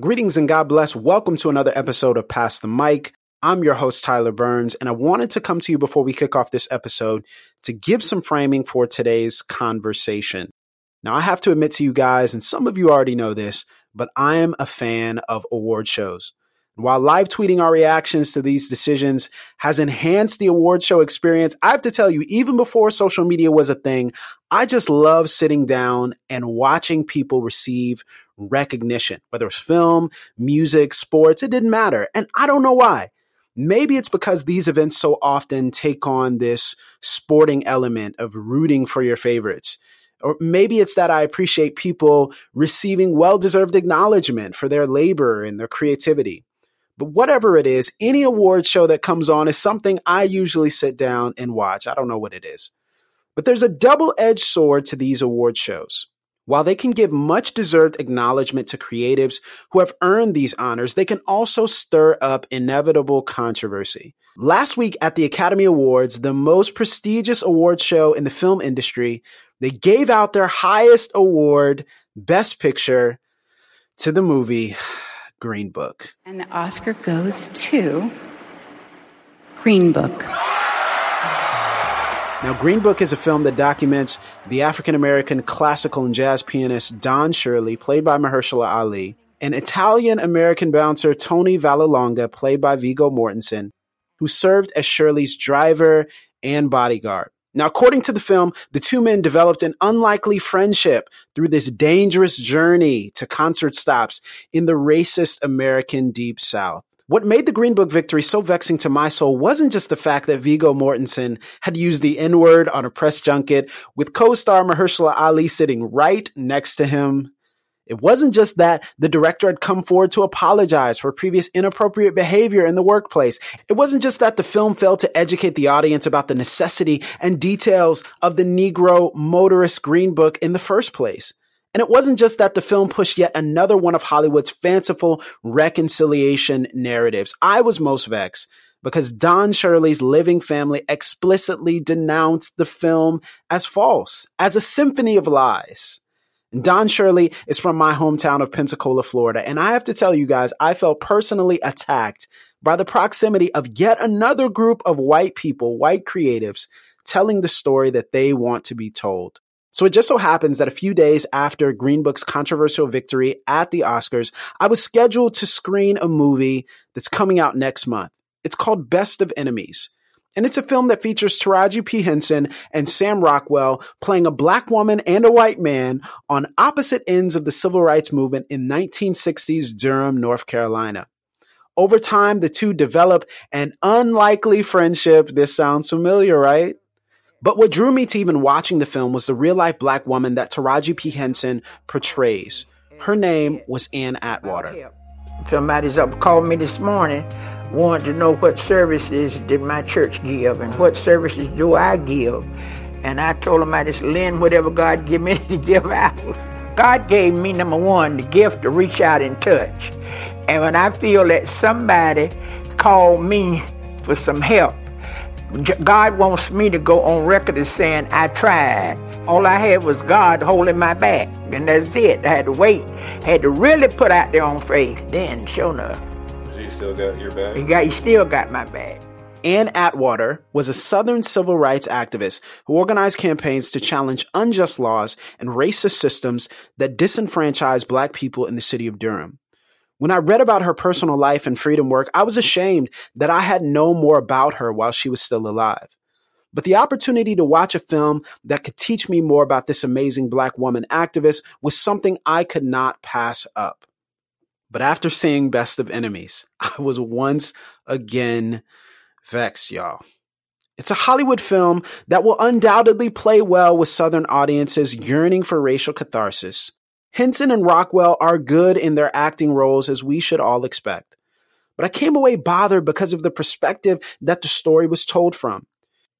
Greetings and God bless. Welcome to another episode of Pass the Mic. I'm your host, Tyler Burns, and I wanted to come to you before we kick off this episode to give some framing for today's conversation. Now, I have to admit to you guys, and some of you already know this, but I am a fan of award shows. While live tweeting our reactions to these decisions has enhanced the award show experience, I have to tell you, even before social media was a thing, I just love sitting down and watching people receive recognition, whether it's film, music, sports, it didn't matter. And I don't know why. Maybe it's because these events so often take on this sporting element of rooting for your favorites. Or maybe it's that I appreciate people receiving well deserved acknowledgement for their labor and their creativity. But whatever it is, any award show that comes on is something I usually sit down and watch. I don't know what it is. But there's a double edged sword to these award shows. While they can give much deserved acknowledgement to creatives who have earned these honors, they can also stir up inevitable controversy. Last week at the Academy Awards, the most prestigious award show in the film industry, they gave out their highest award, Best Picture, to the movie Green Book. And the Oscar goes to Green Book. Now, Green Book is a film that documents the African American classical and jazz pianist Don Shirley, played by Mahershala Ali, and Italian American bouncer Tony Vallelonga, played by Viggo Mortensen, who served as Shirley's driver and bodyguard. Now, according to the film, the two men developed an unlikely friendship through this dangerous journey to concert stops in the racist American Deep South. What made the Green Book victory so vexing to my soul wasn't just the fact that Viggo Mortensen had used the N word on a press junket with co-star Mahershala Ali sitting right next to him. It wasn't just that the director had come forward to apologize for previous inappropriate behavior in the workplace. It wasn't just that the film failed to educate the audience about the necessity and details of the Negro motorist Green Book in the first place. And it wasn't just that the film pushed yet another one of Hollywood's fanciful reconciliation narratives. I was most vexed because Don Shirley's living family explicitly denounced the film as false, as a symphony of lies. Don Shirley is from my hometown of Pensacola, Florida. And I have to tell you guys, I felt personally attacked by the proximity of yet another group of white people, white creatives, telling the story that they want to be told. So it just so happens that a few days after Green Book's controversial victory at the Oscars, I was scheduled to screen a movie that's coming out next month. It's called Best of Enemies. And it's a film that features Taraji P. Henson and Sam Rockwell playing a black woman and a white man on opposite ends of the civil rights movement in 1960s Durham, North Carolina. Over time, the two develop an unlikely friendship. This sounds familiar, right? But what drew me to even watching the film was the real life black woman that Taraji P. Henson portrays. Her name was Ann Atwater. Somebody's up called me this morning, wanted to know what services did my church give and what services do I give. And I told them I just lend whatever God give me to give out. God gave me, number one, the gift to reach out and touch. And when I feel that somebody called me for some help, God wants me to go on record as saying, I tried. All I had was God holding my back. And that's it. I had to wait. Had to really put out there on faith. Then, sure enough. He still got your back? He, got, he still got my back. Ann Atwater was a Southern civil rights activist who organized campaigns to challenge unjust laws and racist systems that disenfranchised black people in the city of Durham. When I read about her personal life and freedom work, I was ashamed that I had known more about her while she was still alive. But the opportunity to watch a film that could teach me more about this amazing black woman activist was something I could not pass up. But after seeing Best of Enemies, I was once again vexed, y'all. It's a Hollywood film that will undoubtedly play well with Southern audiences yearning for racial catharsis. Henson and Rockwell are good in their acting roles as we should all expect. But I came away bothered because of the perspective that the story was told from.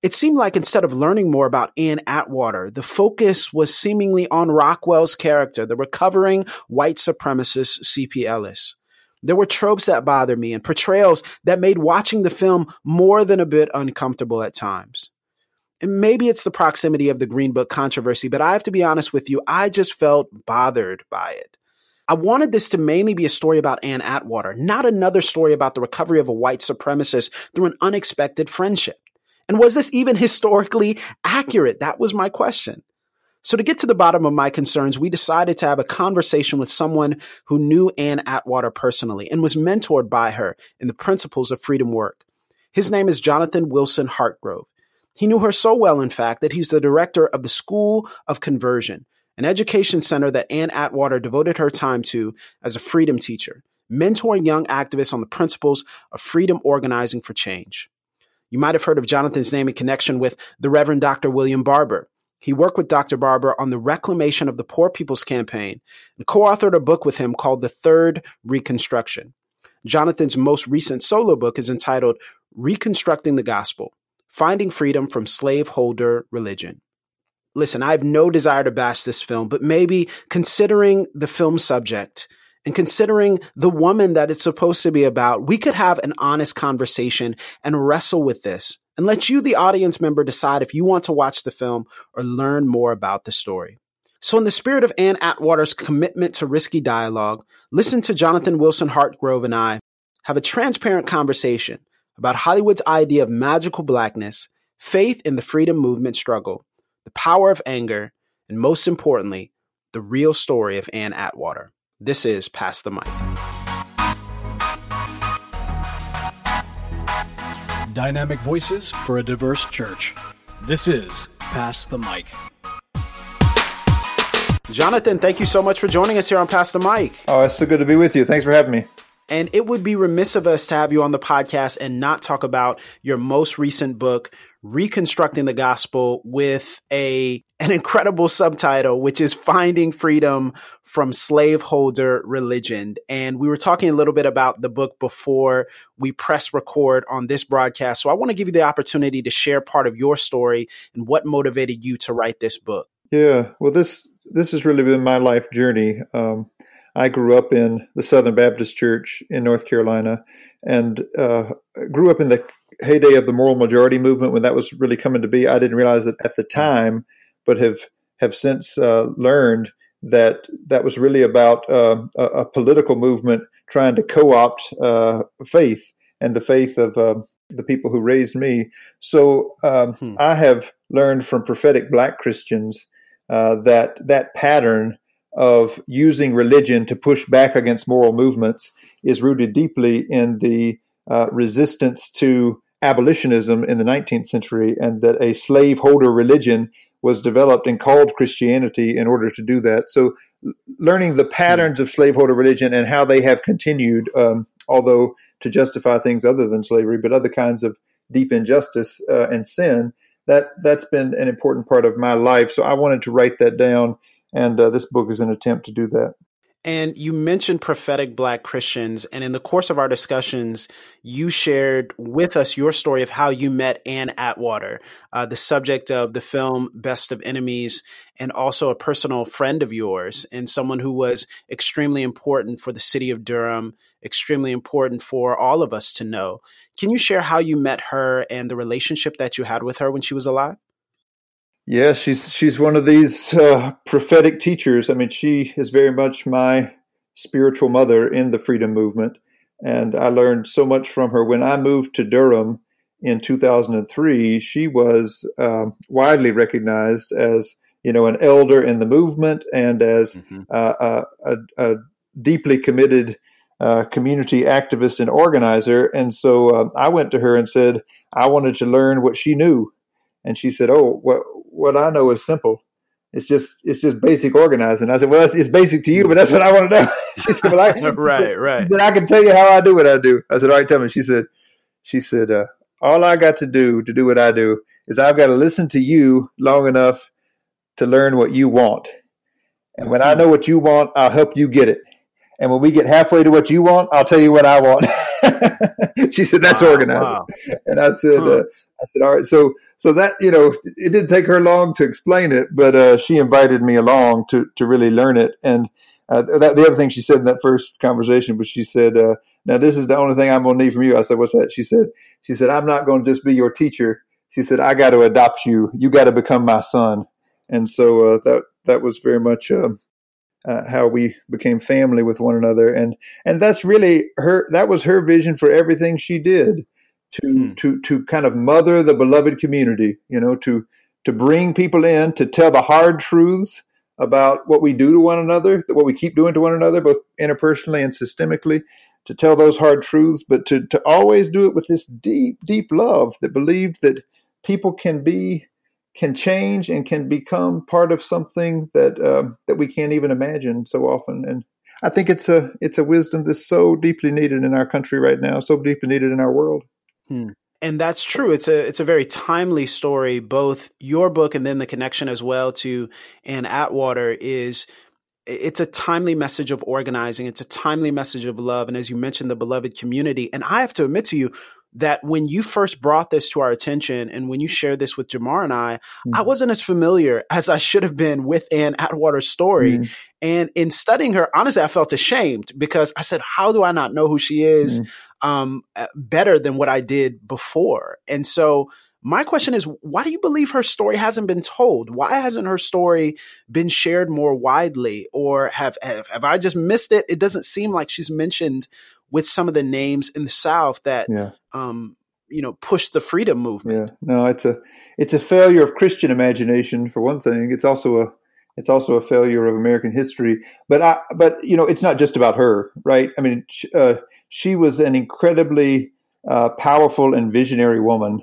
It seemed like instead of learning more about Ann Atwater, the focus was seemingly on Rockwell's character, the recovering white supremacist C.P. Ellis. There were tropes that bothered me and portrayals that made watching the film more than a bit uncomfortable at times. Maybe it's the proximity of the Green Book controversy, but I have to be honest with you, I just felt bothered by it. I wanted this to mainly be a story about Ann Atwater, not another story about the recovery of a white supremacist through an unexpected friendship. And was this even historically accurate? That was my question. So to get to the bottom of my concerns, we decided to have a conversation with someone who knew Ann Atwater personally and was mentored by her in the principles of freedom work. His name is Jonathan Wilson Hartgrove. He knew her so well, in fact, that he's the director of the School of Conversion, an education center that Ann Atwater devoted her time to as a freedom teacher, mentoring young activists on the principles of freedom organizing for change. You might have heard of Jonathan's name in connection with the Reverend Dr. William Barber. He worked with Dr. Barber on the reclamation of the Poor People's Campaign and co authored a book with him called The Third Reconstruction. Jonathan's most recent solo book is entitled Reconstructing the Gospel Finding Freedom from Slaveholder Religion. Listen, I have no desire to bash this film, but maybe considering the film subject and considering the woman that it's supposed to be about, we could have an honest conversation and wrestle with this and let you, the audience member, decide if you want to watch the film or learn more about the story. So, in the spirit of Ann Atwater's commitment to risky dialogue, listen to Jonathan Wilson Hartgrove and I have a transparent conversation about Hollywood's idea of magical blackness, faith in the freedom movement struggle, the power of anger, and most importantly, the real story of Ann Atwater. This is Pass the Mic. Dynamic voices for a diverse church. This is Pass the Mic. Jonathan, thank you so much for joining us here on Pass the Mic. Oh, it's so good to be with you. Thanks for having me. And it would be remiss of us to have you on the podcast and not talk about your most recent book, Reconstructing the Gospel, with a an incredible subtitle, which is Finding Freedom from Slaveholder Religion. And we were talking a little bit about the book before we press record on this broadcast. So I want to give you the opportunity to share part of your story and what motivated you to write this book. Yeah, well, this this has really been my life journey. Um, I grew up in the Southern Baptist Church in North Carolina and uh, grew up in the heyday of the moral majority movement when that was really coming to be. I didn't realize it at the time, but have have since uh, learned that that was really about uh, a, a, political movement trying to co-opt uh, faith and the faith of uh, the people who raised me. So um, hmm. I have learned from prophetic Black Christians uh, that that pattern of using religion to push back against moral movements is rooted deeply in the uh, resistance to abolitionism in the 19th century, and that a slaveholder religion was developed and called Christianity in order to do that. So, learning the patterns of slaveholder religion and how they have continued, um, although to justify things other than slavery, but other kinds of deep injustice uh, and sin, that that's been an important part of my life. So, I wanted to write that down and uh, this book is an attempt to do that. And you mentioned prophetic black Christians. And in the course of our discussions, you shared with us your story of how you met Ann Atwater, uh, the subject of the film Best of Enemies, and also a personal friend of yours and someone who was extremely important for the city of Durham, extremely important for all of us to know. Can you share how you met her and the relationship that you had with her when she was alive? Yeah, she's she's one of these uh, prophetic teachers. I mean, she is very much my spiritual mother in the freedom movement, and I learned so much from her. When I moved to Durham in 2003, she was uh, widely recognized as you know an elder in the movement and as mm-hmm. uh, a, a, deeply committed uh, community activist and organizer. And so uh, I went to her and said I wanted to learn what she knew and she said, "Oh, what what I know is simple. It's just it's just basic organizing." I said, "Well, it's, it's basic to you, but that's what I want to know." she said, "Well, I, right, right." Then I can tell you how I do what I do. I said, "All right, tell me." She said, "She said uh, all I got to do to do what I do is I've got to listen to you long enough to learn what you want, and when I know what you want, I'll help you get it." And when we get halfway to what you want, I'll tell you what I want. she said, "That's wow, organizing." Wow. And I said, huh. uh, "I said, all right." So so that you know it didn't take her long to explain it but uh, she invited me along to to really learn it. And uh, that the other thing she said in that first conversation was she said uh, now this is the only thing i'm going to need from you. I said what's that? She said she said i'm not going to just be your teacher. She said i got to adopt you. You got to become my son. And so uh, that that was very much um, uh, how we became family with one another, and and that's really her. That was her vision for everything she did, to hmm. to to kind of mother the beloved community. You know, to to bring people in to tell the hard truths about what we do to one another, what we keep doing to one another, both interpersonally and systemically, to tell those hard truths, but to to always do it with this deep deep love that believed that people can be can change and can become part of something that um, that we can't even imagine so often. And I think it's a it's a wisdom that's so deeply needed in our country right now, so deeply needed in our world. Hmm. And that's true. It's a it's a very timely story. Both your book and then the connection as well to Ann Atwater is it's a timely message of organizing. It's a timely message of love. And as you mentioned, the beloved community. And I have to admit to you, that when you first brought this to our attention and when you shared this with Jamar and I, mm-hmm. I wasn't as familiar as I should have been with Ann Atwater's story. Mm-hmm. And in studying her, honestly, I felt ashamed because I said, how do I not know who she is mm-hmm. um, uh, better than what I did before? And so my question is, why do you believe her story hasn't been told? Why hasn't her story been shared more widely? Or have, have, have I just missed it? It doesn't seem like she's mentioned with some of the names in the South that yeah. um, you know pushed the freedom movement. Yeah, no, it's a it's a failure of Christian imagination for one thing. It's also a it's also a failure of American history. But I but you know it's not just about her, right? I mean, uh, she was an incredibly uh, powerful and visionary woman.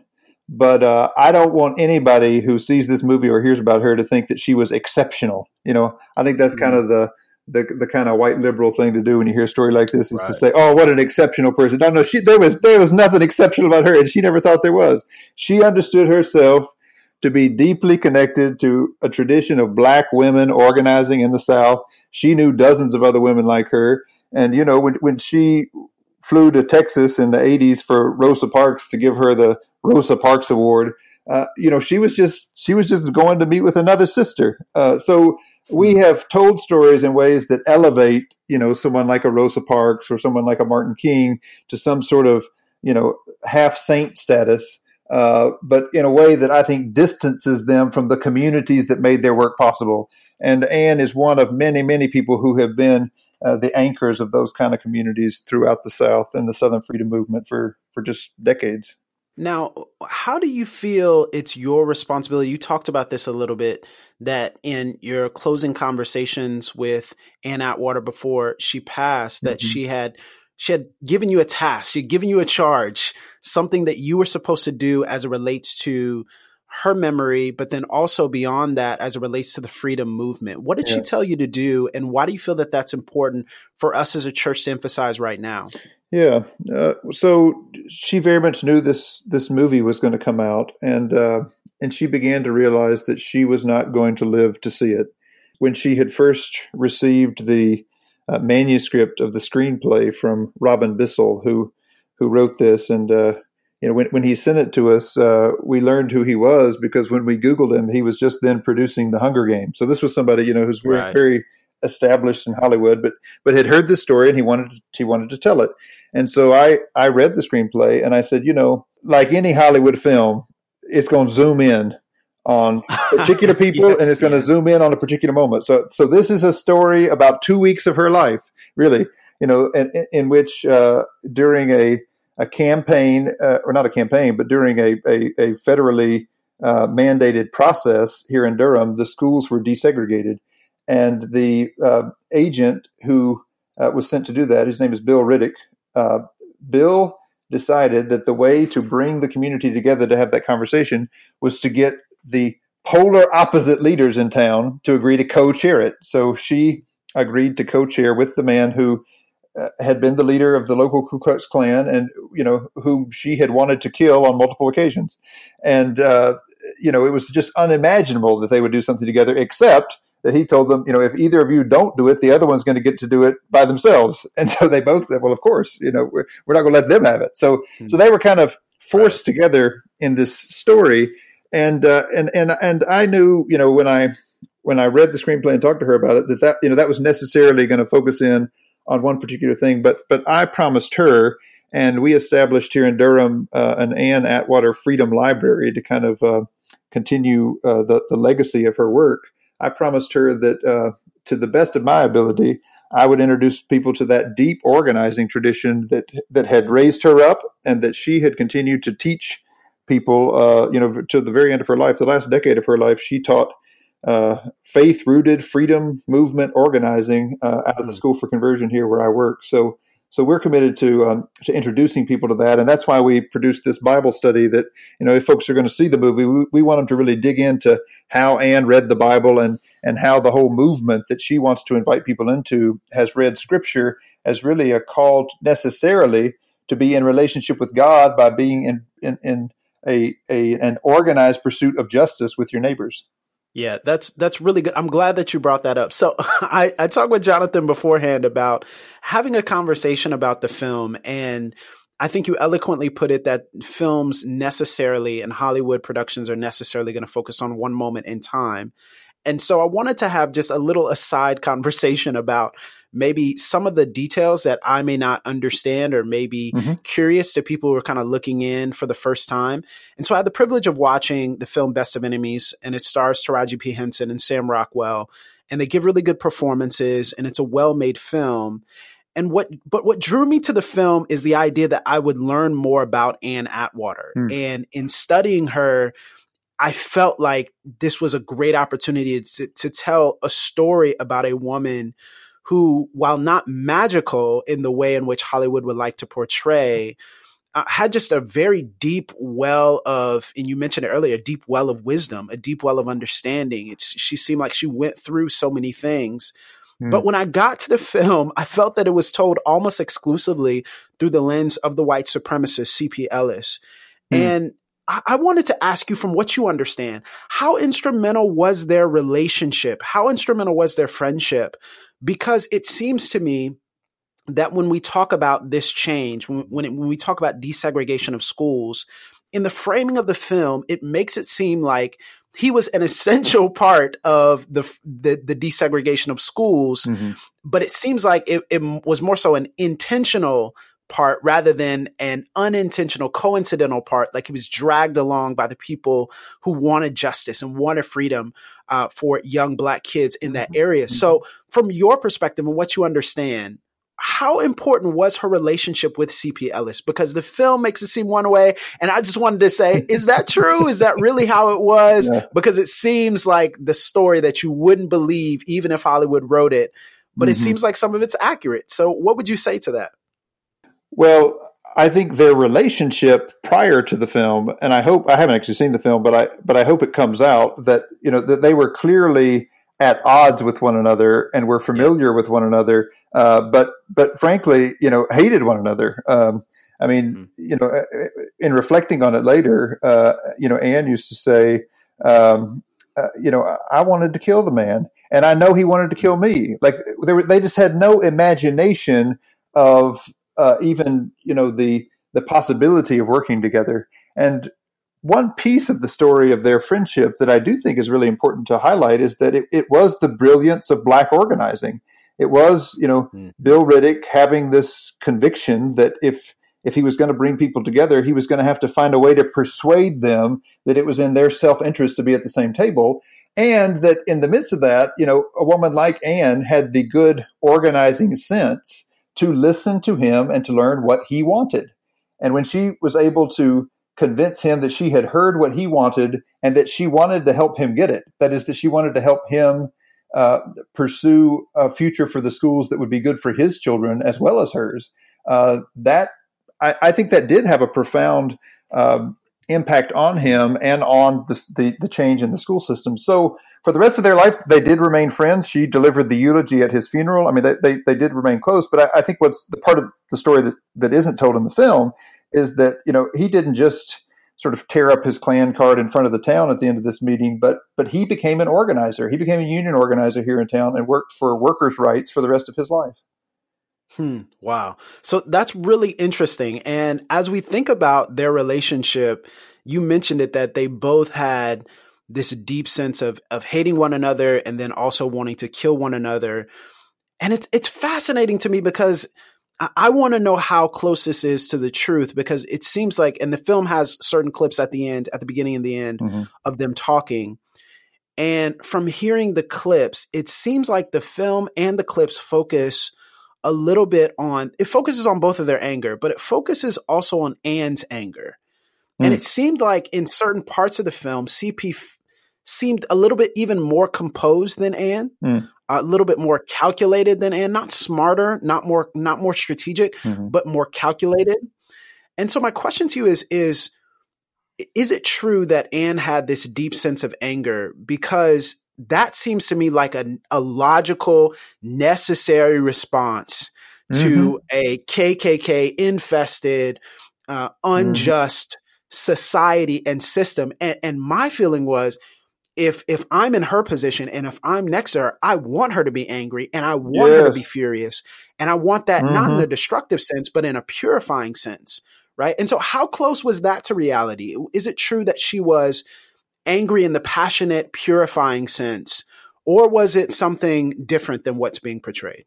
But uh, I don't want anybody who sees this movie or hears about her to think that she was exceptional. You know, I think that's mm-hmm. kind of the the the kind of white liberal thing to do when you hear a story like this is right. to say, "Oh, what an exceptional person." No, no, she there was there was nothing exceptional about her, and she never thought there was. She understood herself to be deeply connected to a tradition of black women organizing in the South. She knew dozens of other women like her, and you know when when she flew to Texas in the '80s for Rosa Parks to give her the Rosa Parks Award. Uh, you know, she was just she was just going to meet with another sister. Uh, so we have told stories in ways that elevate, you know, someone like a Rosa Parks or someone like a Martin King to some sort of, you know, half saint status, uh, but in a way that I think distances them from the communities that made their work possible. And Ann is one of many, many people who have been uh, the anchors of those kind of communities throughout the South and the Southern Freedom Movement for for just decades. Now, how do you feel it's your responsibility? You talked about this a little bit that in your closing conversations with Ann Atwater before she passed, that mm-hmm. she had she had given you a task, she had given you a charge, something that you were supposed to do as it relates to her memory, but then also beyond that as it relates to the freedom movement. What did yeah. she tell you to do, and why do you feel that that's important for us as a church to emphasize right now? Yeah. Uh, so she very much knew this this movie was going to come out, and uh, and she began to realize that she was not going to live to see it. When she had first received the uh, manuscript of the screenplay from Robin Bissell, who who wrote this, and uh, you know when when he sent it to us, uh, we learned who he was because when we Googled him, he was just then producing the Hunger Games. So this was somebody you know who's right. very established in Hollywood, but but had heard this story and he wanted he wanted to tell it. And so I I read the screenplay and I said, you know, like any Hollywood film, it's going to zoom in on particular people yes, and it's going to zoom in on a particular moment. So so this is a story about two weeks of her life, really, you know, in, in which uh, during a a campaign uh, or not a campaign, but during a a, a federally uh, mandated process here in Durham, the schools were desegregated and the uh, agent who uh, was sent to do that, his name is Bill Riddick. Uh, Bill decided that the way to bring the community together to have that conversation was to get the polar opposite leaders in town to agree to co-chair it. So she agreed to co-chair with the man who uh, had been the leader of the local Ku Klux Klan and you know whom she had wanted to kill on multiple occasions. And uh, you know it was just unimaginable that they would do something together, except that he told them, you know, if either of you don't do it, the other one's going to get to do it by themselves. And so they both said, well, of course, you know, we're, we're not going to let them have it. So, mm-hmm. so they were kind of forced right. together in this story. And, uh, and, and, and I knew, you know, when I, when I read the screenplay and talked to her about it, that that, you know, that was necessarily going to focus in on one particular thing. But, but I promised her, and we established here in Durham uh, an Ann Atwater Freedom Library to kind of uh, continue uh, the, the legacy of her work. I promised her that uh, to the best of my ability, I would introduce people to that deep organizing tradition that that had raised her up and that she had continued to teach people. Uh, you know, to the very end of her life, the last decade of her life, she taught uh, faith rooted freedom movement organizing uh, out of the School for Conversion here where I work. So so we're committed to um, to introducing people to that, and that's why we produced this Bible study. That you know, if folks are going to see the movie, we, we want them to really dig into how Ann read the Bible and and how the whole movement that she wants to invite people into has read Scripture as really a call necessarily to be in relationship with God by being in in, in a, a an organized pursuit of justice with your neighbors. Yeah, that's that's really good. I'm glad that you brought that up. So I, I talked with Jonathan beforehand about having a conversation about the film and I think you eloquently put it that films necessarily and Hollywood productions are necessarily going to focus on one moment in time. And so I wanted to have just a little aside conversation about maybe some of the details that I may not understand or maybe mm-hmm. curious to people who are kind of looking in for the first time. And so I had the privilege of watching the film Best of Enemies, and it stars Taraji P. Henson and Sam Rockwell, and they give really good performances, and it's a well made film. And what, but what drew me to the film is the idea that I would learn more about Ann Atwater. Mm. And in studying her, I felt like this was a great opportunity to, to tell a story about a woman who, while not magical in the way in which Hollywood would like to portray, uh, had just a very deep well of, and you mentioned it earlier, a deep well of wisdom, a deep well of understanding. It's, she seemed like she went through so many things. Mm. But when I got to the film, I felt that it was told almost exclusively through the lens of the white supremacist C.P. Ellis. Mm. And I wanted to ask you from what you understand, how instrumental was their relationship? How instrumental was their friendship because it seems to me that when we talk about this change, when, when, it, when we talk about desegregation of schools, in the framing of the film, it makes it seem like he was an essential part of the the, the desegregation of schools, mm-hmm. but it seems like it, it, was more so an intentional part rather than an unintentional, coincidental part. Like he was dragged along by the people who wanted justice and wanted freedom uh, for young black kids in that mm-hmm. area. Mm-hmm. So, from your perspective and what you understand, how important was her relationship with CP Ellis? Because the film makes it seem one way. And I just wanted to say, is that true? is that really how it was? Yeah. Because it seems like the story that you wouldn't believe, even if Hollywood wrote it, but mm-hmm. it seems like some of it's accurate. So, what would you say to that? Well, I think their relationship prior to the film, and I hope I haven't actually seen the film, but I but I hope it comes out that you know that they were clearly at odds with one another and were familiar with one another, uh, but but frankly, you know, hated one another. Um, I mean, mm-hmm. you know, uh, uh, in reflecting on it later, uh, you know, Ann used to say, um, uh, you know, I wanted to kill the man, and I know he wanted to kill me. Like they were, they just had no imagination of uh, even you know the the possibility of working together. And one piece of the story of their friendship that I do think is really important to highlight is that it, it was the brilliance of black organizing. It was, you know, mm. Bill Riddick having this conviction that if if he was going to bring people together, he was going to have to find a way to persuade them that it was in their self interest to be at the same table. And that in the midst of that, you know, a woman like Ann had the good organizing sense to listen to him and to learn what he wanted. And when she was able to convince him that she had heard what he wanted and that she wanted to help him get it, that is, that she wanted to help him uh, pursue a future for the schools that would be good for his children as well as hers, uh, that I, I, think that did have a profound um, impact on him and on the, the, the change in the school system. So for the rest of their life, they did remain friends. She delivered the eulogy at his funeral. I mean, they, they, they did remain close. But I, I, think what's the part of the story that, that isn't told in the film is that, you know, he didn't just sort of tear up his Klan card in front of the town at the end of this meeting, but but he became an organizer. He became a union organizer here in town and worked for workers' rights for the rest of his life. Hmm. Wow. So that's really interesting. And as we think about their relationship, you mentioned it that they both had this deep sense of of hating one another and then also wanting to kill one another. And it's it's fascinating to me because I, I want to know how close this is to the truth because it seems like and the film has certain clips at the end, at the beginning and the end mm-hmm. of them talking. And from hearing the clips, it seems like the film and the clips focus a little bit on it focuses on both of their anger, but it focuses also on Ann's anger. Mm. And it seemed like in certain parts of the film, CP f- seemed a little bit even more composed than Ann, mm. a little bit more calculated than Ann, not smarter, not more not more strategic, mm-hmm. but more calculated. And so my question to you is is is it true that Ann had this deep sense of anger? Because that seems to me like a, a logical, necessary response mm-hmm. to a KKK infested, uh, unjust mm-hmm. society and system. And, and my feeling was, if if I'm in her position and if I'm next to her, I want her to be angry and I want yes. her to be furious. And I want that mm-hmm. not in a mm-hmm. destructive sense, but in a purifying sense right? And so, how close was that to reality? Is it true that she was angry in the passionate, purifying sense, or was it something different than what's being portrayed?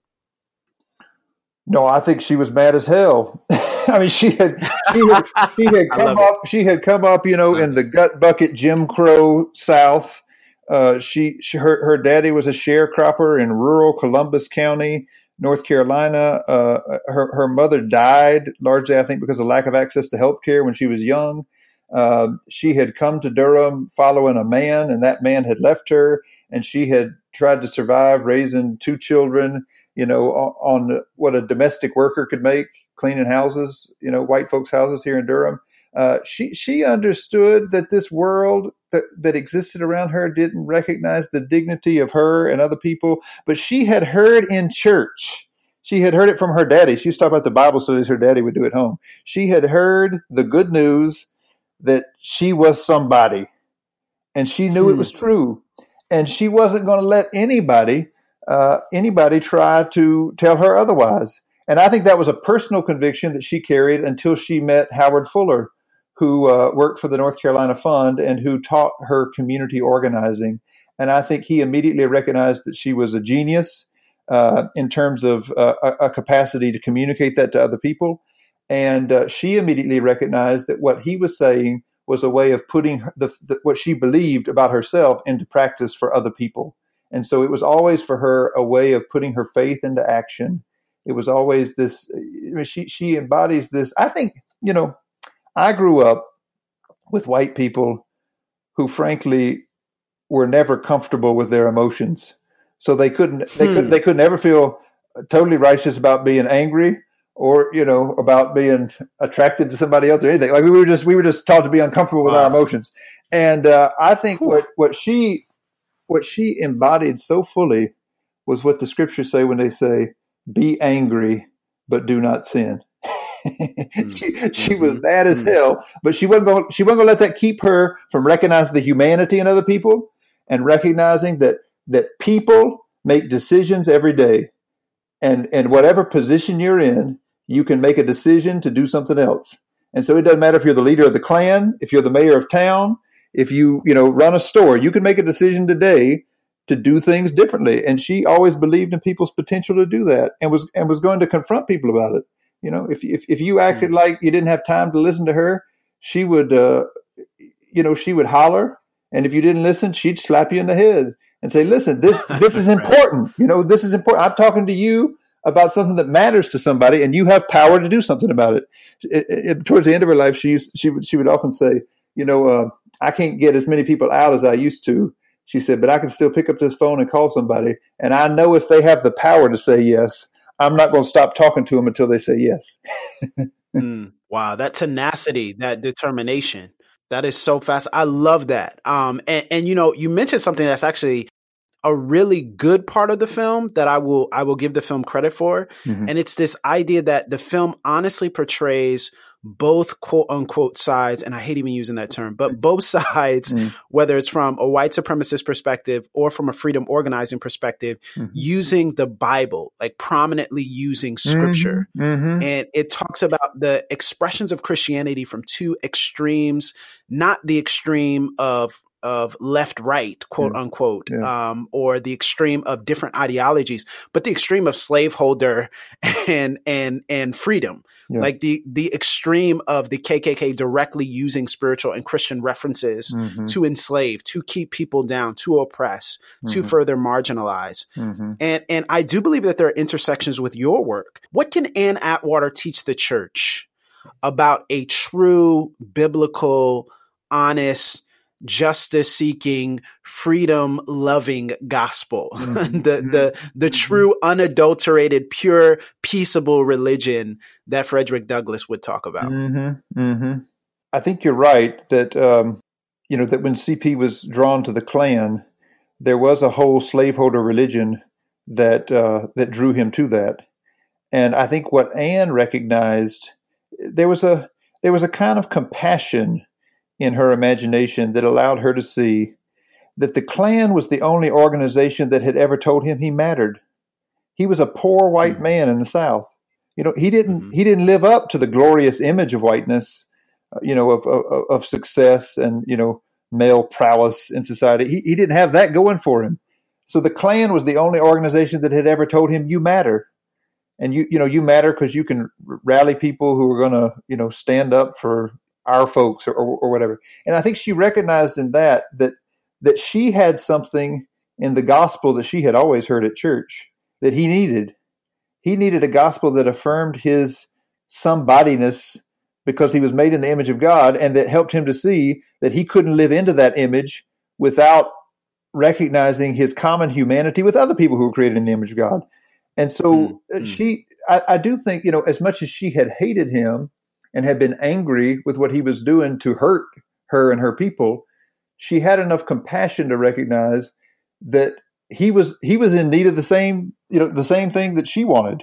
No, I think she was mad as hell. I mean, she had she had, she had come up it. she had come up, you know, in the gut bucket Jim Crow South. Uh, she, she her her daddy was a sharecropper in rural Columbus County. North Carolina. Uh, her her mother died largely, I think, because of lack of access to health care when she was young. Uh, she had come to Durham following a man, and that man had left her, and she had tried to survive raising two children. You know, on, on what a domestic worker could make, cleaning houses. You know, white folks' houses here in Durham. Uh, she she understood that this world that, that existed around her didn't recognize the dignity of her and other people, but she had heard in church. She had heard it from her daddy. She used to talk about the Bible studies her daddy would do at home. She had heard the good news that she was somebody, and she knew hmm. it was true, and she wasn't going to let anybody uh, anybody try to tell her otherwise. And I think that was a personal conviction that she carried until she met Howard Fuller, who uh, worked for the North Carolina Fund and who taught her community organizing. And I think he immediately recognized that she was a genius uh, in terms of uh, a, a, capacity to communicate that to other people. And uh, she immediately recognized that what he was saying was a way of putting her, the, the, what she believed about herself into practice for other people. And so it was always for her a way of putting her faith into action. It was always this. She she embodies this. I think you know I grew up with white people who, frankly, were never comfortable with their emotions. So they couldn't they hmm. could they could never feel totally righteous about being angry or you know about being attracted to somebody else or anything. Like we were just we were just taught to be uncomfortable with wow. our emotions. And uh, I think Whew. what what she what she embodied so fully was what the scriptures say when they say, "Be angry, but do not sin." Mm. she, she was mm-hmm. mad as mm. hell, but she wasn't going. She wasn't going to let that keep her from recognizing the humanity in other people and recognizing that that people make decisions every day, and and whatever position you're in, you can make a decision to do something else. And so it doesn't matter if you're the leader of the Klan, if you're the mayor of town, if you you know run a store, you can make a decision today to do things differently. And she always believed in people's potential to do that, and was and was going to confront people about it. You know, if if if you acted mm. like you didn't have time to listen to her, she would, uh, you know, she would holler, and if you didn't listen, she'd slap you in the head and say, "Listen, this this is important. You know, this is important. I'm talking to you." About something that matters to somebody, and you have power to do something about it. it, it towards the end of her life, she used, she would she would often say, "You know, uh, I can't get as many people out as I used to." She said, "But I can still pick up this phone and call somebody, and I know if they have the power to say yes, I'm not going to stop talking to them until they say yes. mm, wow, that tenacity, that determination, that is so fast. I love that. Um, and, and you know, you mentioned something that's actually a really good part of the film that I will I will give the film credit for, mm-hmm. and it's this idea that the film honestly portrays both quote unquote sides, and I hate even using that term, but both sides, mm. whether it's from a white supremacist perspective or from a freedom organizing perspective, mm-hmm. using the Bible, like prominently using scripture. Mm-hmm. Mm-hmm. And it talks about the expressions of Christianity from two extremes, not the extreme of of left right, quote Yeah. unquote, Yeah. um, or the extreme of different ideologies, but the extreme of slaveholder and and and freedom, Yeah. like the the extreme of the KKK directly using spiritual and Christian references Mhm. to enslave, to keep people down, to oppress, to Mhm. further marginalize. Mhm. And and I do believe that there are intersections with your work. What can Ann Atwater teach the church about a true biblical, honest, justice seeking, freedom loving gospel? Mhm. the the the true unadulterated, pure, peaceable religion that Frederick Douglass would talk about. Mm-hmm. Mm-hmm. I think you're right that um, you know that when CP was drawn to the Klan, there was a whole slaveholder religion that uh, that drew him to that, and I think what Ann recognized there was a there was a kind of compassion in her imagination that allowed her to see that the Klan was the only organization that had ever told him he mattered. He was a poor white Mhm. man in the South. You know, he didn't Mhm. he didn't live up to the glorious image of whiteness, uh, you know, of, of of success and you know male prowess in society. He he didn't have that going for him. So the Klan was the only organization that had ever told him you matter, and you you know you matter because you can rally people who are going to you know stand up for our folks or, or or whatever. And I think she recognized in that that that she had something in the gospel that she had always heard at church that he needed. He needed a gospel that affirmed his somebodyness because he was made in the image of God and that helped him to see that he couldn't live into that image without recognizing his common humanity with other people who were created in the image of God. And so Mm, uh, mm. she, I, I do think, you know, as much as she had hated him and had been angry with what he was doing to hurt her and her people, she had enough compassion to recognize that he was he was in need of the same you know the same thing that she wanted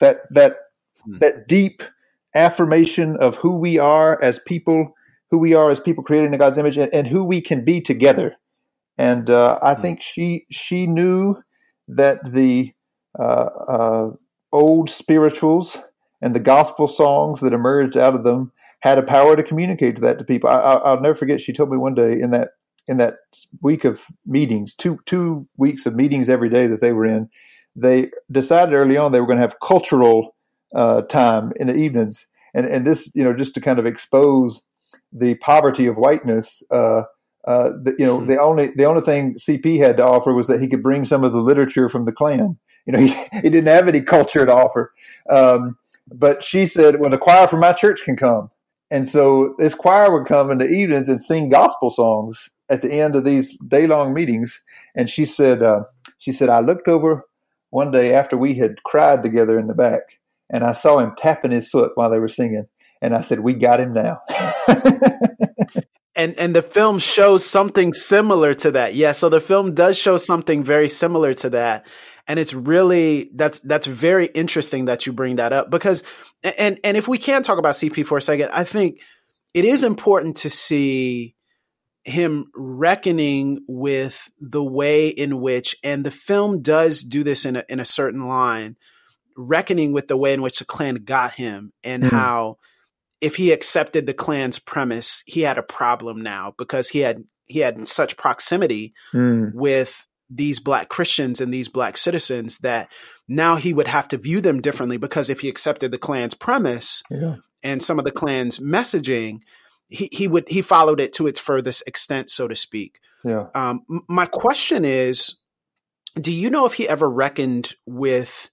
that that Hmm. that deep affirmation of who we are as people who we are as people created in God's image and, and who we can be together and uh, I Hmm. think she she knew that the uh, uh, old spirituals and the gospel songs that emerged out of them had a power to communicate to that to people. I, I, I'll never forget. She told me one day in that in that week of meetings, two two weeks of meetings every day that they were in, they decided early on they were going to have cultural uh, time in the evenings, and and this you know just to kind of expose the poverty of whiteness. Uh, uh, the, you know, Hmm. the only the only thing CP had to offer was that he could bring some of the literature from the Klan. You know, he, he didn't have any culture to offer. Um, but she said, when the choir from my church can come." And so this choir would come in the evenings and sing gospel songs at the end of these day long meetings. And she said, uh, she said, I looked over one day after we had cried together in the back, and I saw him tapping his foot while they were singing. And I said, We got him now. and and the film shows something similar to that. Yeah, so the film does show something very similar to that. And it's really that's that's very interesting that you bring that up because and and if we can talk about CP for a second, I think it is important to see him reckoning with the way in which and the film does do this in a in a certain line, reckoning with the way in which the Klan got him and Mhm. how if he accepted the Klan's premise, he had a problem now because he had he had such proximity Mm, with these black Christians and these black citizens that now he would have to view them differently because if he accepted the Klan's premise yeah. and some of the Klan's messaging, he, he would he followed it to its furthest extent, so to speak. Yeah. Um, my question is, do you know if he ever reckoned with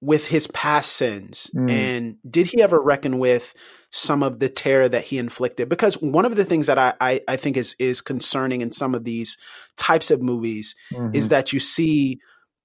with his past sins, Mm. and did he ever reckon with some of the terror that he inflicted? Because one of the things that I I, I think is is concerning in some of these types of movies Mhm. is that you see,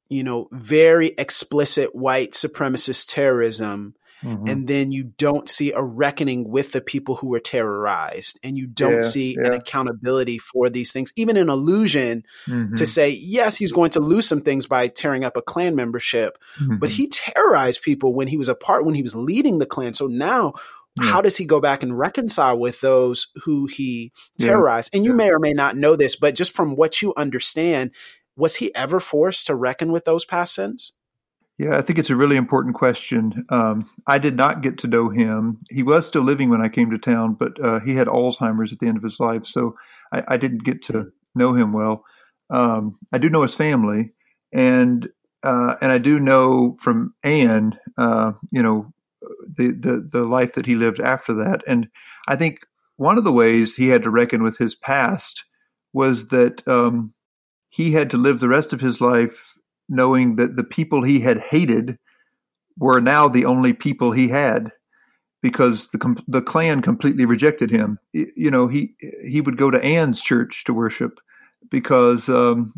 you know, very explicit white supremacist terrorism Mhm. and then you don't see a reckoning with the people who were terrorized and you don't Yeah, see an accountability for these things even an illusion Mhm. to say yes he's going to lose some things by tearing up a Klan membership but Mhm. he terrorized people when he was a part when he was leading the Klan so now Yeah. how does he go back and reconcile with those who he Yeah. terrorized and you Yeah. may or may not know this but just from what you understand was he ever forced to reckon with those past sins Yeah, I think it's a really important question. Um, I did not get to know him. He was still living when I came to town, but uh, he had Alzheimer's at the end of his life, so I, I didn't get to know him well. Um, I do know his family, and uh, and I do know from Ann, uh, you know, the, the the life that he lived after that. And I think one of the ways he had to reckon with his past was that um, he had to live the rest of his life knowing that the people he had hated were now the only people he had because the the Klan completely rejected him. You know, he he would go to Ann's church to worship because um,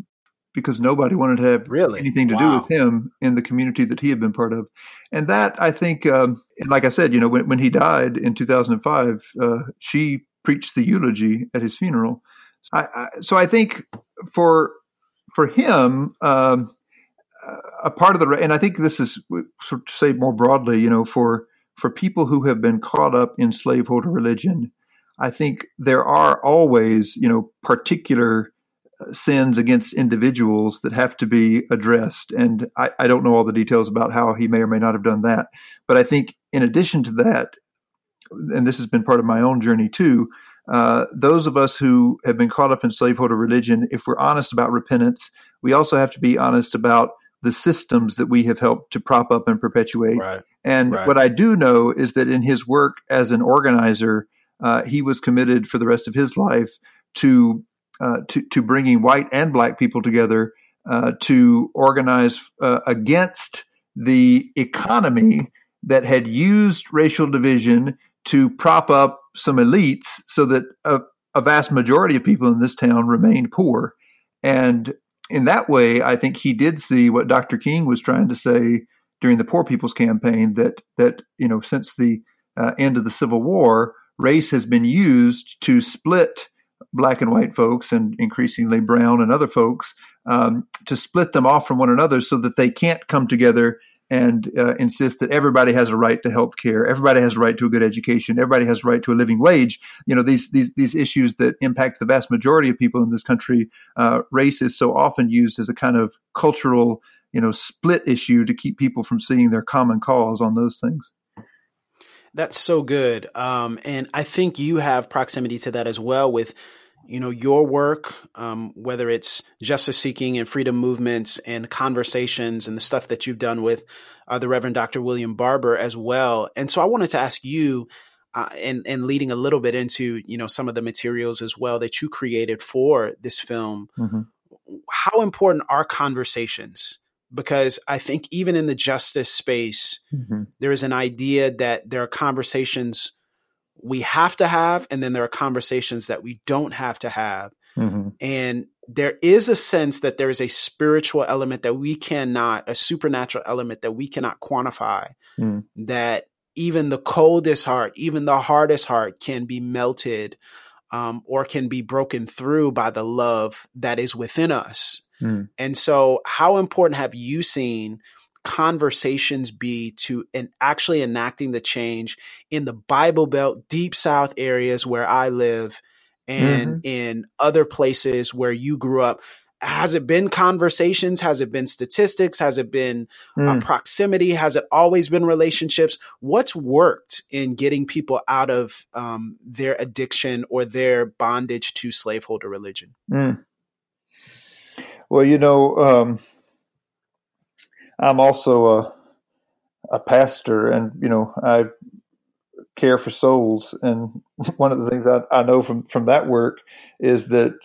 because nobody wanted to have really? anything to wow. do with him in the community that he had been part of. And that I think, um, like I said, you know, when, when he died in 2005, uh, she preached the eulogy at his funeral. I, I, so I think for for him, um, a part of the and I think this is sort of say more broadly, you know, for for people who have been caught up in slaveholder religion, I think there are always, you know, particular uh, sins against individuals that have to be addressed. And I, I, don't know all the details about how he may or may not have done that. But I think in addition to that, and this has been part of my own journey too, uh, those of us who have been caught up in slaveholder religion, if we're honest about repentance, we also have to be honest about the systems that we have helped to prop up and perpetuate. Right. And right. what I do know is that in his work as an organizer, uh, he was committed for the rest of his life to uh, to, to bringing white and black people together uh, to organize uh, against the economy that had used racial division to prop up some elites so that a, a vast majority of people in this town remained poor. And in that way, I think he did see what Dr. King was trying to say during the Poor People's Campaign that that you know since the uh, end of the Civil War, race has been used to split black and white folks and increasingly brown and other folks um, to split them off from one another so that they can't come together and uh, insist that everybody has a right to health care, everybody has a right to a good education, everybody has a right to a living wage. You know, these these these issues that impact the vast majority of people in this country. Uh, race is so often used as a kind of cultural, you know, split issue to keep people from seeing their common cause on those things. That's so good, um, and I think you have proximity to that as well with you know your work um, whether it's justice seeking and freedom movements and conversations and the stuff that you've done with uh, the reverend dr william barber as well and so i wanted to ask you uh, and and leading a little bit into you know some of the materials as well that you created for this film mm-hmm. how important are conversations because i think even in the justice space mm-hmm. there is an idea that there are conversations we have to have, and then there are conversations that we don't have to have. Mm-hmm. And there is a sense that there is a spiritual element that we cannot, a supernatural element that we cannot quantify, mm. that even the coldest heart, even the hardest heart can be melted um, or can be broken through by the love that is within us. Mm. And so, how important have you seen conversations be to and actually enacting the change in the Bible Belt, deep South areas where I live, and mm-hmm. in other places where you grew up? Has it been conversations? Has it been statistics? Has it been uh, mm. uh, proximity? Has it always been relationships? What's worked in getting people out of um, their addiction or their bondage to slaveholder religion? Mm. Well, you know, um, I'm also a a pastor, and you know I care for souls. And one of the things I, I know from from that work is that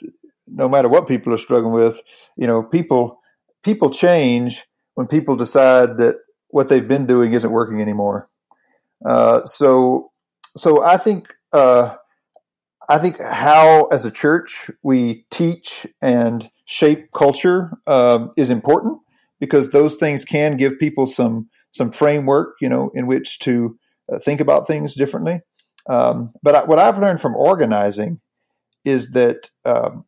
no matter what people are struggling with, you know, people people change when people decide that what they've been doing isn't working anymore. Uh, so so I think uh, I think how as a church we teach and shape culture um, is important because those things can give people some some framework, you know, in which to uh, think about things differently. Um, but I, what I've learned from organizing is that um,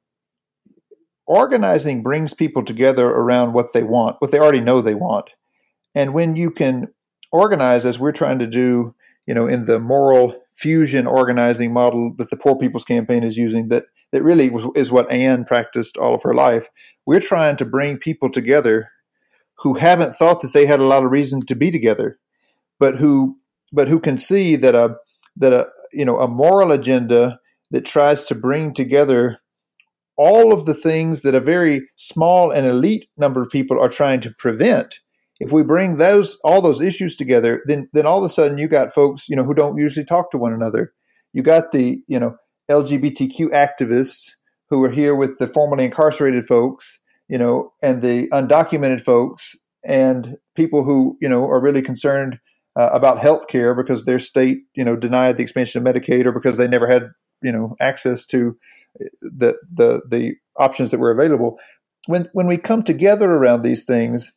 organizing brings people together around what they want, what they already know they want, and when you can organize, as we're trying to do, you know, in the moral fusion organizing model that the Poor People's Campaign is using, that that really is what Ann practiced all of her life. We're trying to bring people together who haven't thought that they had a lot of reason to be together, but who but who can see that a that a you know a moral agenda that tries to bring together all of the things that a very small and elite number of people are trying to prevent. If we bring those all those issues together then then all of a sudden you got folks you know who don't usually talk to one another. You got the you know lgbtq activists who are here with the formerly incarcerated folks you know and the undocumented folks and people who you know are really concerned uh, about health care because their state you know denied the expansion of medicaid or because they never had you know access to the the the options that were available. When when we come together around these things,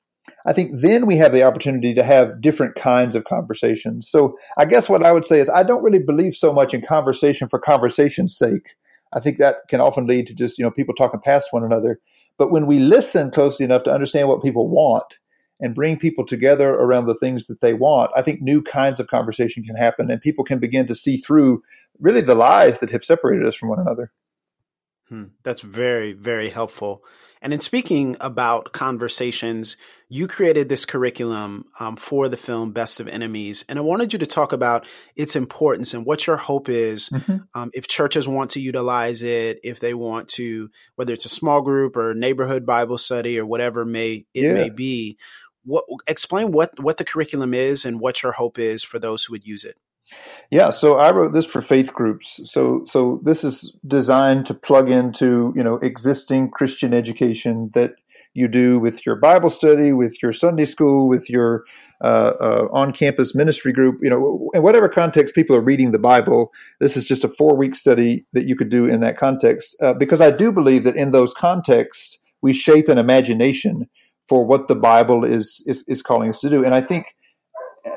I think then we have the opportunity to have different kinds of conversations. So I guess what I would say is I don't really believe so much in conversation for conversation's sake. I think that can often lead to just you know people talking past one another. But when we listen closely enough to understand what people want and bring people together around the things that they want, I think new kinds of conversation can happen and people can begin to see through really the lies that have separated us from one another. Hmm, that's very, very helpful. And in speaking about conversations, you created this curriculum um, for the film Best of Enemies. And I wanted you to talk about its importance and what your hope is mm-hmm. um, if churches want to utilize it, if they want to, whether it's a small group or neighborhood Bible study or whatever may it yeah. may be. What, explain what, what the curriculum is and what your hope is for those who would use it. Yeah, so I wrote this for faith groups. So so this is designed to plug into, you know, existing Christian education that you do with your Bible study, with your Sunday school, with your uh, uh, on-campus ministry group, you know, in whatever context people are reading the Bible. This is just a four-week study that you could do in that context, uh, because I do believe that in those contexts we shape an imagination for what the Bible is is, is calling us to do, and I think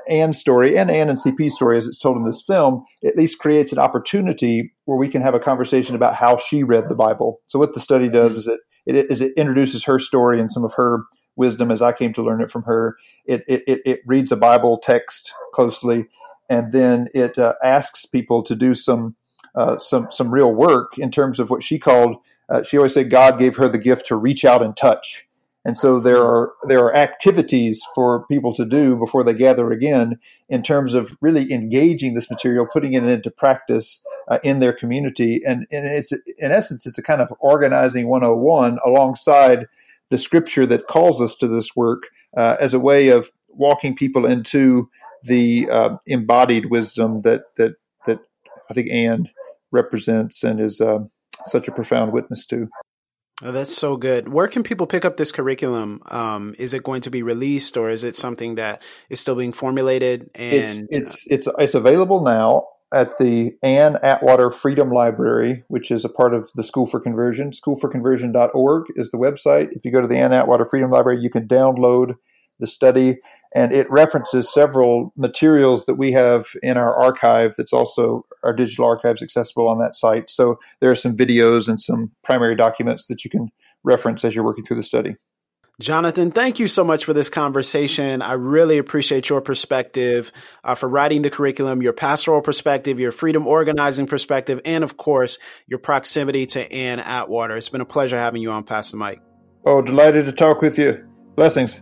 Ann's story and Ann and CP's story, as it's told in this film, at least creates an opportunity where we can have a conversation about how she read the Bible. So what the study does is it it is it introduces her story and some of her wisdom as I came to learn it from her. It it it, it reads a Bible text closely, and then it uh, asks people to do some uh, some some real work in terms of what she called. Uh, she always said God gave her the gift to reach out and touch. And so there are there are activities for people to do before they gather again in terms of really engaging this material, putting it into practice uh, in their community, and, and it's in essence it's a kind of organizing 101 alongside the scripture that calls us to this work uh, as a way of walking people into the uh, embodied wisdom that that that I think Ann represents and is uh, such a profound witness to. Oh, that's so good. Where can people pick up this curriculum? Um, is it going to be released, or is it something that is still being formulated? And it's it's it's, it's available now at the Ann Atwater Freedom Library, which is a part of the School for Conversion. Schoolforconversion.org is the website. If you go to the Ann Atwater Freedom Library, you can download the study and it references several materials that we have in our archive that's also our digital archives accessible on that site so there are some videos and some primary documents that you can reference as you're working through the study Jonathan, thank you so much for this conversation. I really appreciate your perspective uh, for writing the curriculum, your pastoral perspective, your freedom organizing perspective, and of course, your proximity to Ann Atwater. It's been a pleasure having you on Pass the Mic. Oh, delighted to talk with you. Blessings.